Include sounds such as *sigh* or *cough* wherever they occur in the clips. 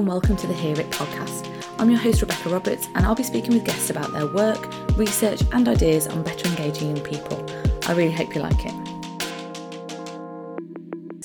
and welcome to the Hear It podcast. I'm your host, Rebecca Roberts, and I'll be speaking with guests about their work, research, and ideas on better engaging young people. I really hope you like it.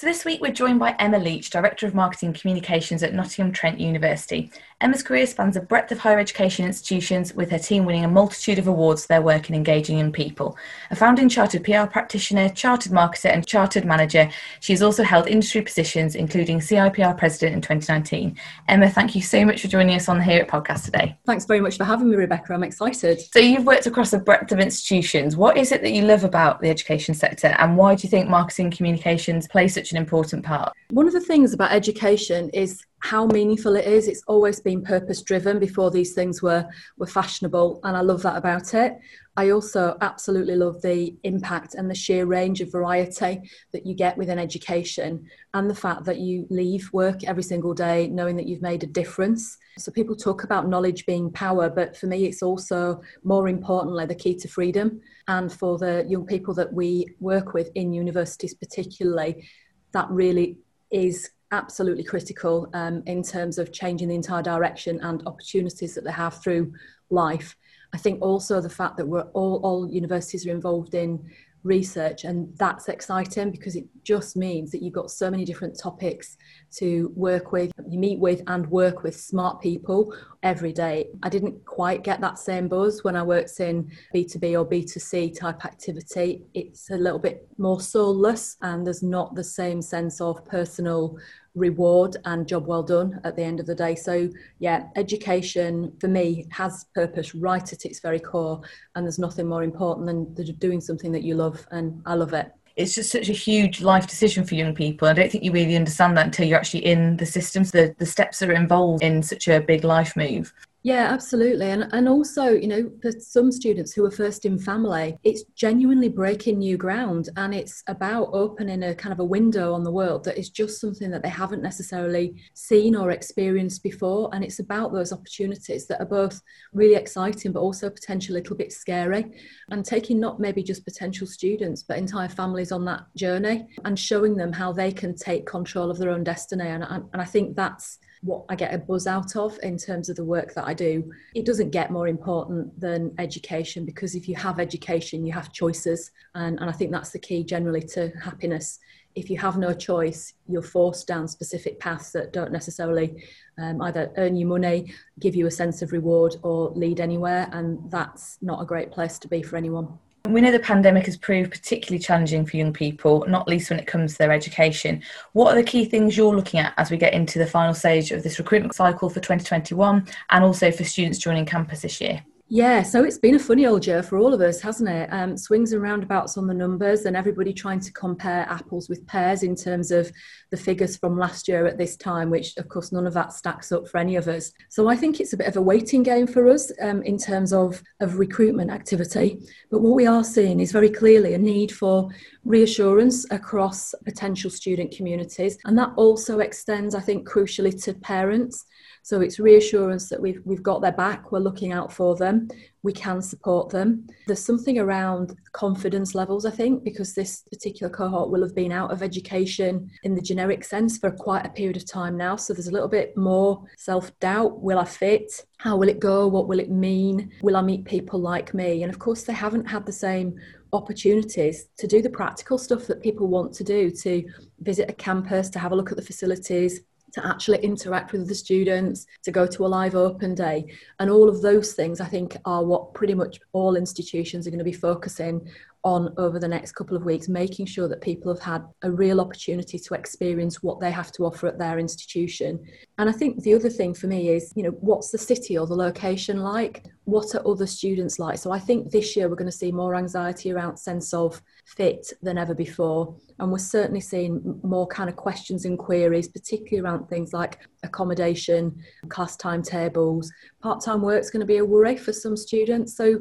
So, this week we're joined by Emma Leech, Director of Marketing Communications at Nottingham Trent University. Emma's career spans a breadth of higher education institutions, with her team winning a multitude of awards for their work in engaging young people. A founding chartered PR practitioner, chartered marketer, and chartered manager, she has also held industry positions, including CIPR President in 2019. Emma, thank you so much for joining us on the Hear It podcast today. Thanks very much for having me, Rebecca. I'm excited. So, you've worked across a breadth of institutions. What is it that you love about the education sector, and why do you think marketing communications play such an important part? One of the things about education is how meaningful it is. It's always been purpose driven before these things were were fashionable, and I love that about it. I also absolutely love the impact and the sheer range of variety that you get within education, and the fact that you leave work every single day knowing that you've made a difference. So people talk about knowledge being power, but for me, it's also more importantly the key to freedom. And for the young people that we work with in universities, particularly, that really is absolutely critical um, in terms of changing the entire direction and opportunities that they have through life. I think also the fact that we're all, all universities are involved in research and that's exciting because it just means that you've got so many different topics to work with you meet with and work with smart people every day i didn't quite get that same buzz when i worked in b2b or b2c type activity it's a little bit more soulless and there's not the same sense of personal reward and job well done at the end of the day. So, yeah, education for me has purpose right at its very core, and there's nothing more important than doing something that you love, and I love it. It's just such a huge life decision for young people. I don't think you really understand that until you're actually in the systems, the, the steps that are involved in such a big life move. Yeah, absolutely. And and also, you know, for some students who are first in family, it's genuinely breaking new ground and it's about opening a kind of a window on the world that is just something that they haven't necessarily seen or experienced before. And it's about those opportunities that are both really exciting but also potentially a little bit scary. And taking not maybe just potential students, but entire families on that journey and showing them how they can take control of their own destiny. And, and, and I think that's what I get a buzz out of in terms of the work that I do. It doesn't get more important than education because if you have education, you have choices. And, and I think that's the key generally to happiness. If you have no choice, you're forced down specific paths that don't necessarily um, either earn you money, give you a sense of reward, or lead anywhere. And that's not a great place to be for anyone. We know the pandemic has proved particularly challenging for young people, not least when it comes to their education. What are the key things you're looking at as we get into the final stage of this recruitment cycle for 2021 and also for students joining campus this year? Yeah, so it's been a funny old year for all of us, hasn't it? Um, swings and roundabouts on the numbers, and everybody trying to compare apples with pears in terms of the figures from last year at this time, which of course none of that stacks up for any of us. So I think it's a bit of a waiting game for us um, in terms of, of recruitment activity. But what we are seeing is very clearly a need for reassurance across potential student communities, and that also extends, I think, crucially to parents. So it's reassurance that we've, we've got their back, we're looking out for them, we can support them. There's something around confidence levels, I think, because this particular cohort will have been out of education in the generic sense for quite a period of time now. So there's a little bit more self doubt. Will I fit? How will it go? What will it mean? Will I meet people like me? And of course, they haven't had the same opportunities to do the practical stuff that people want to do to visit a campus, to have a look at the facilities, to actually interact with the students, to go to a live open day. And all of those things, I think, are what pretty much all institutions are going to be focusing on over the next couple of weeks, making sure that people have had a real opportunity to experience what they have to offer at their institution. And I think the other thing for me is, you know, what's the city or the location like? What are other students like? So I think this year we're going to see more anxiety around sense of fit than ever before. And we're certainly seeing more kind of questions and queries, particularly around things like accommodation, class timetables. Part time work is going to be a worry for some students. So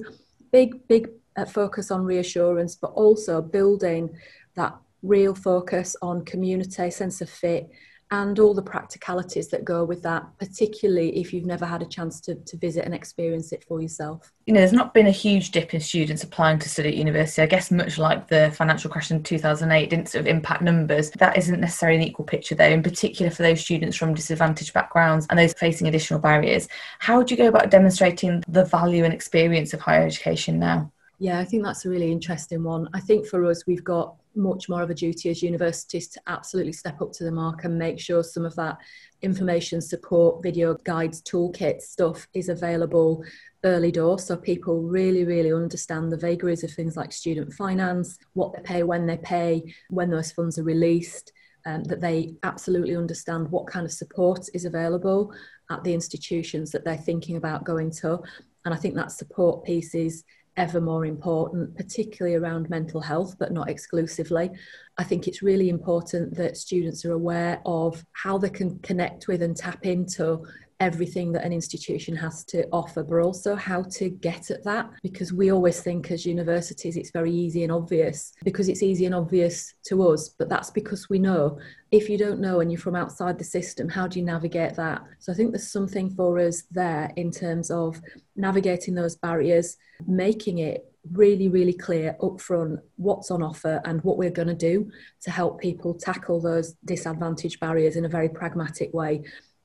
big, big uh, focus on reassurance, but also building that real focus on community, sense of fit, and all the practicalities that go with that, particularly if you've never had a chance to, to visit and experience it for yourself. You know, there's not been a huge dip in students applying to study at university. I guess much like the financial crash in 2008 didn't sort of impact numbers. That isn't necessarily an equal picture, though, in particular for those students from disadvantaged backgrounds and those facing additional barriers. How would you go about demonstrating the value and experience of higher education now? Yeah, I think that's a really interesting one. I think for us, we've got much more of a duty as universities to absolutely step up to the mark and make sure some of that information support, video guides, toolkit stuff is available early door so people really, really understand the vagaries of things like student finance, what they pay, when they pay, when those funds are released. Um, that they absolutely understand what kind of support is available at the institutions that they're thinking about going to. And I think that support piece is ever more important, particularly around mental health, but not exclusively. I think it's really important that students are aware of how they can connect with and tap into everything that an institution has to offer, but also how to get at that. Because we always think as universities it's very easy and obvious, because it's easy and obvious to us, but that's because we know. If you don't know and you're from outside the system, how do you navigate that? So I think there's something for us there in terms of navigating those barriers, making it really, really clear upfront what's on offer and what we're going to do to help people tackle those disadvantage barriers in a very pragmatic way.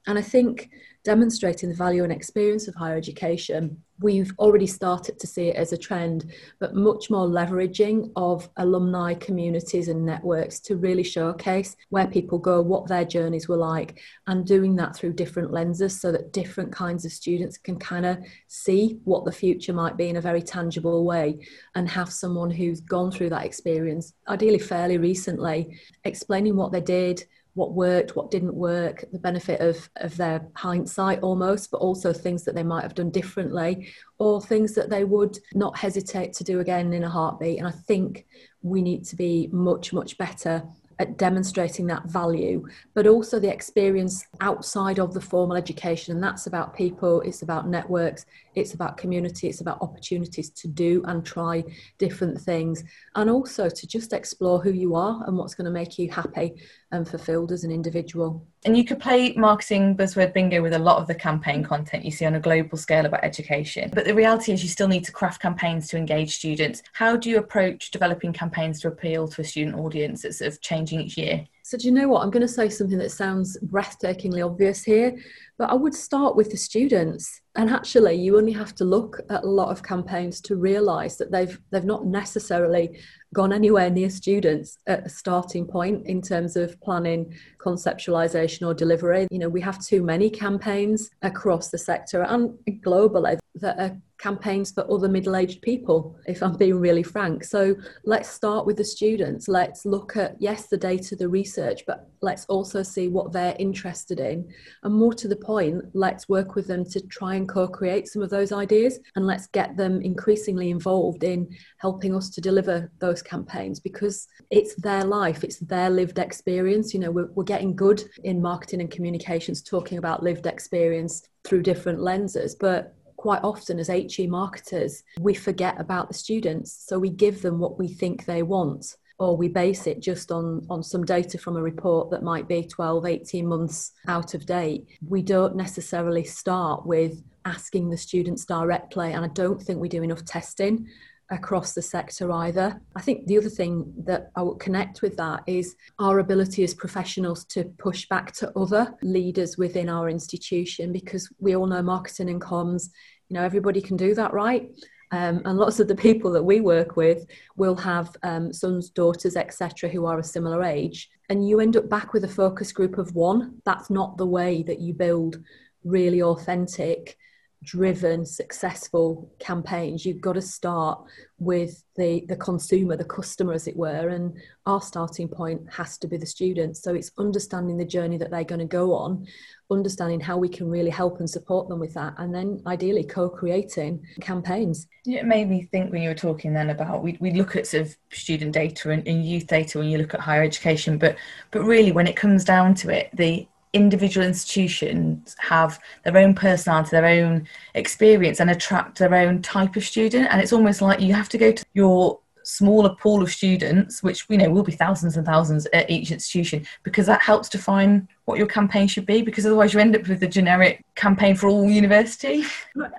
And I think demonstrating the value and experience of higher education, we've already started to see it as a trend, but much more leveraging of alumni communities and networks to really showcase where people go, what their journeys were like, and doing that through different lenses so that different kinds of students can kind of see what the future might be in a very tangible way and have someone who's gone through that experience, ideally fairly recently, explaining what they did what worked, what didn't work, the benefit of, of their hindsight almost, but also things that they might have done differently or things that they would not hesitate to do again in a heartbeat. And I think we need to be much, much better at demonstrating that value, but also the experience outside of the formal education. And that's about people, it's about networks, it's about community, it's about opportunities to do and try different things, and also to just explore who you are and what's going to make you happy and fulfilled as an individual. And you could play marketing buzzword bingo with a lot of the campaign content you see on a global scale about education. But the reality is, you still need to craft campaigns to engage students. How do you approach developing campaigns to appeal to a student audience that's sort of changing each year? So, do you know what? I'm going to say something that sounds breathtakingly obvious here, but I would start with the students. And actually, you only have to look at a lot of campaigns to realise that they've they've not necessarily gone anywhere near students at a starting point in terms of planning, conceptualisation, or delivery. You know, we have too many campaigns across the sector and globally that are campaigns for other middle aged people, if I'm being really frank. So let's start with the students. Let's look at, yes, the data, the research, but let's also see what they're interested in. And more to the point, let's work with them to try and co create some of those ideas and let's get them increasingly involved in helping us to deliver those campaigns because it's their life, it's their lived experience. You know, we're, we're getting good in marketing and communications talking about lived experience through different lenses, but quite often as HE marketers, we forget about the students. So we give them what we think they want, or we base it just on, on some data from a report that might be 12, 18 months out of date. We don't necessarily start with asking the students directly, and I don't think we do enough testing across the sector either. I think the other thing that I would connect with that is our ability as professionals to push back to other leaders within our institution because we all know marketing and comms, you know, everybody can do that, right? Um, and lots of the people that we work with will have um, sons, daughters, etc., who are a similar age. And you end up back with a focus group of one. That's not the way that you build really authentic driven successful campaigns you've got to start with the the consumer the customer as it were and our starting point has to be the students. So it's understanding the journey that they're going to go on understanding how we can really help and support them with that and then ideally co-creating campaigns. It made me think when you were talking then about we, we look at sort of student data and, and youth data when you look at higher education but but really when it comes down to it the individual institutions have their own personality, their own experience, and attract their own type of student. And it's almost like you have to go to your smaller pool of students, which we know will be thousands and thousands at each institution, because that helps define what your campaign should be? Because otherwise you end up with a generic campaign for all university.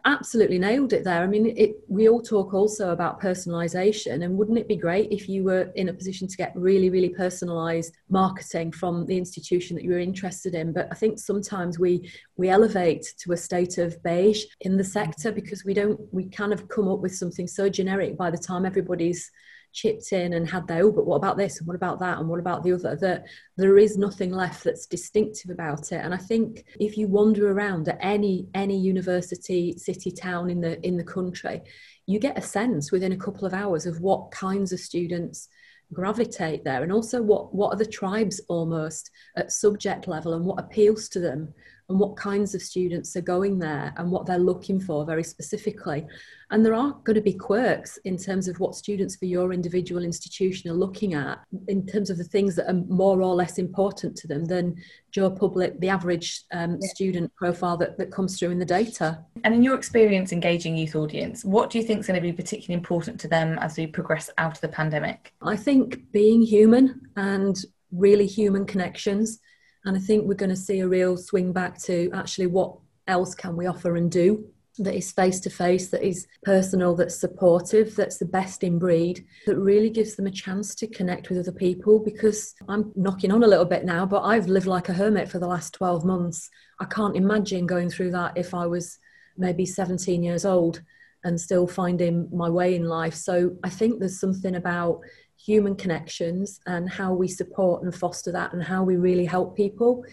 Absolutely nailed it there. I mean, it, we all talk also about personalisation, and wouldn't it be great if you were in a position to get really, really personalised marketing from the institution that you were interested in? But I think sometimes we we elevate to a state of beige in the sector because we don't we kind of come up with something so generic by the time everybody's chipped in and had their oh but what about this? And what about that? And what about the other? That there is nothing left that's distinctive about it. And i think if you wander around at any any university city town in the in the country you get a sense within a couple of hours of what kinds of students gravitate there. And also what what are the tribes almost at subject level and what appeals to them and what kinds of students are going there and what they're looking for very specifically. And there are going to be quirks in terms of what students for your individual institution are looking at, in terms of the things that are more or less important to them than Joe Public, the average um, yeah. student profile that, that comes through in the data. And in your experience engaging youth audience, what do you think is going to be particularly important to them as we progress out of the pandemic? I think being human and really human connections and I think we're going to see a real swing back to actually what else can we offer and do that is face to face, that is personal, that's supportive, that's the best in breed, that really gives them a chance to connect with other people. Because I'm knocking on a little bit now, but I've lived like a hermit for the last 12 months. I can't imagine going through that if I was maybe 17 years old and still finding my way in life. So I think there's something about human connections and how we support and foster that and how we really help people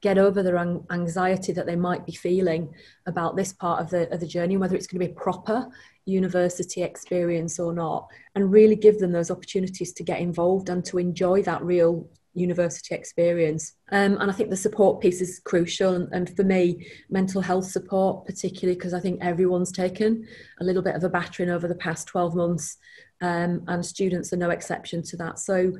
get over their anxiety that they might be feeling about this part of the, of the journey, whether it's going to be a proper university experience or not, and really give them those opportunities to get involved and to enjoy that real university experience. Um, and I think the support piece is crucial. And, and for me, mental health support, particularly because I think everyone's taken a little bit of a battering over the past 12 months um, and students are no exception to that. So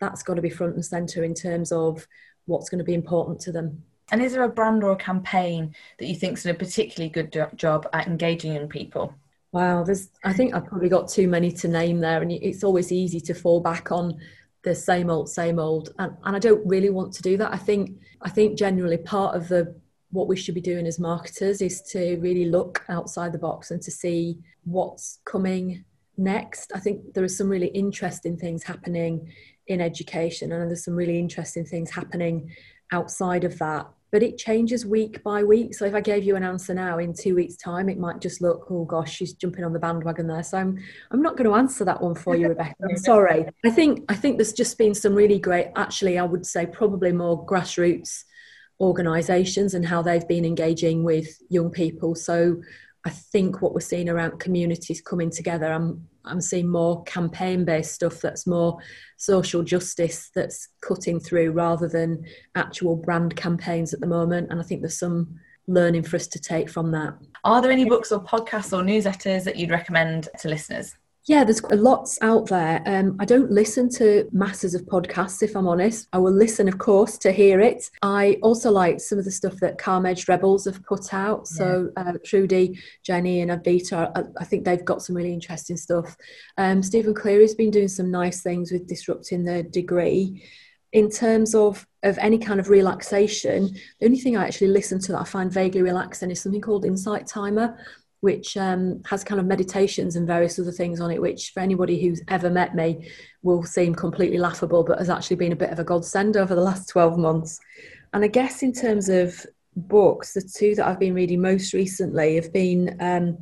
that's got to be front and centre in terms of what's going to be important to them. And is there a brand or a campaign that you think's done a particularly good job at engaging young people? Wow, there's. I think I've probably got too many to name there, and it's always easy to fall back on the same old, same old, and, and I don't really want to do that. I think I think generally part of the what we should be doing as marketers is to really look outside the box and to see what's coming next. I think there are some really interesting things happening in education, and there's some really interesting things happening outside of that. But it changes week by week. So if I gave you an answer now in two weeks' time, it might just look, oh gosh, she's jumping on the bandwagon there. So I'm I'm not going to answer that one for you, Rebecca. I'm *laughs* sorry. I think I think there's just been some really great, actually, I would say probably more grassroots organisations and how they've been engaging with young people. So I think what we're seeing around communities coming together, I'm I'm seeing more campaign based stuff that's more social justice that's cutting through rather than actual brand campaigns at the moment. And I think there's some learning for us to take from that. Are there any books or podcasts or newsletters that you'd recommend to listeners? Yeah, there's lots out there. Um, I don't listen to masses of podcasts, if I'm honest. I will listen, of course, to hear it. I also like some of the stuff that Calm Edged Rebels have put out. Yeah. So uh, Trudy, Jenny, and Advita, I, I, think they've got some really interesting stuff. Um, Stephen Cleary's been doing some nice things with disrupting the degree. In terms of of any kind of relaxation, the only thing I actually listen to that I find vaguely relaxing is something called Insight Timer which um, has kind of meditations and various other things on it, which for anybody who's ever met me will seem completely laughable, but has actually been a bit of a godsend over the last 12 months. And I guess in terms of books, the two that I've been reading most recently have been um,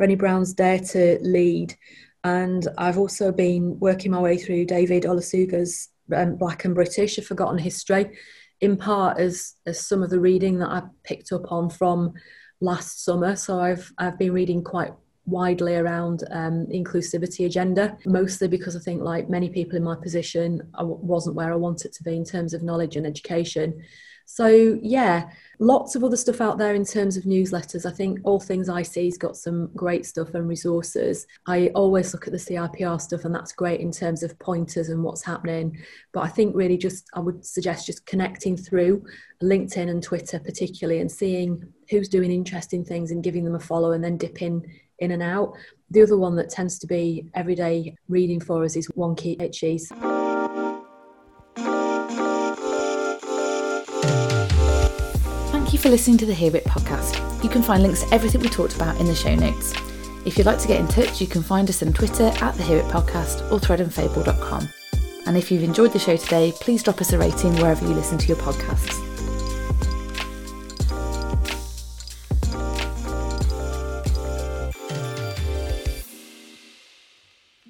Brené Brown's Dare to Lead, and I've also been working my way through David Olusoga's um, Black and British, A Forgotten History, in part as, as some of the reading that I picked up on from last summer. So I've I've been reading quite widely around um, inclusivity agenda, mostly because I think, like many people in my position, I w- wasn't where I wanted to be in terms of knowledge and education. So, yeah, lots of other stuff out there in terms of newsletters. I think All Things IC's got some great stuff and resources. I always look at the CIPR stuff, and that's great in terms of pointers and what's happening. But I think really just, I would suggest just connecting through LinkedIn and Twitter, particularly, and seeing who's doing interesting things and giving them a follow and then dipping in and out. The other one that tends to be everyday reading for us is Wonkhe Itchies. For listening to the Hear It podcast. You can find links to everything we talked about in the show notes. If you'd like to get in touch, you can find us on Twitter at the Hear It podcast or threadandfable.com. And if you've enjoyed the show today, please drop us a rating wherever you listen to your podcasts.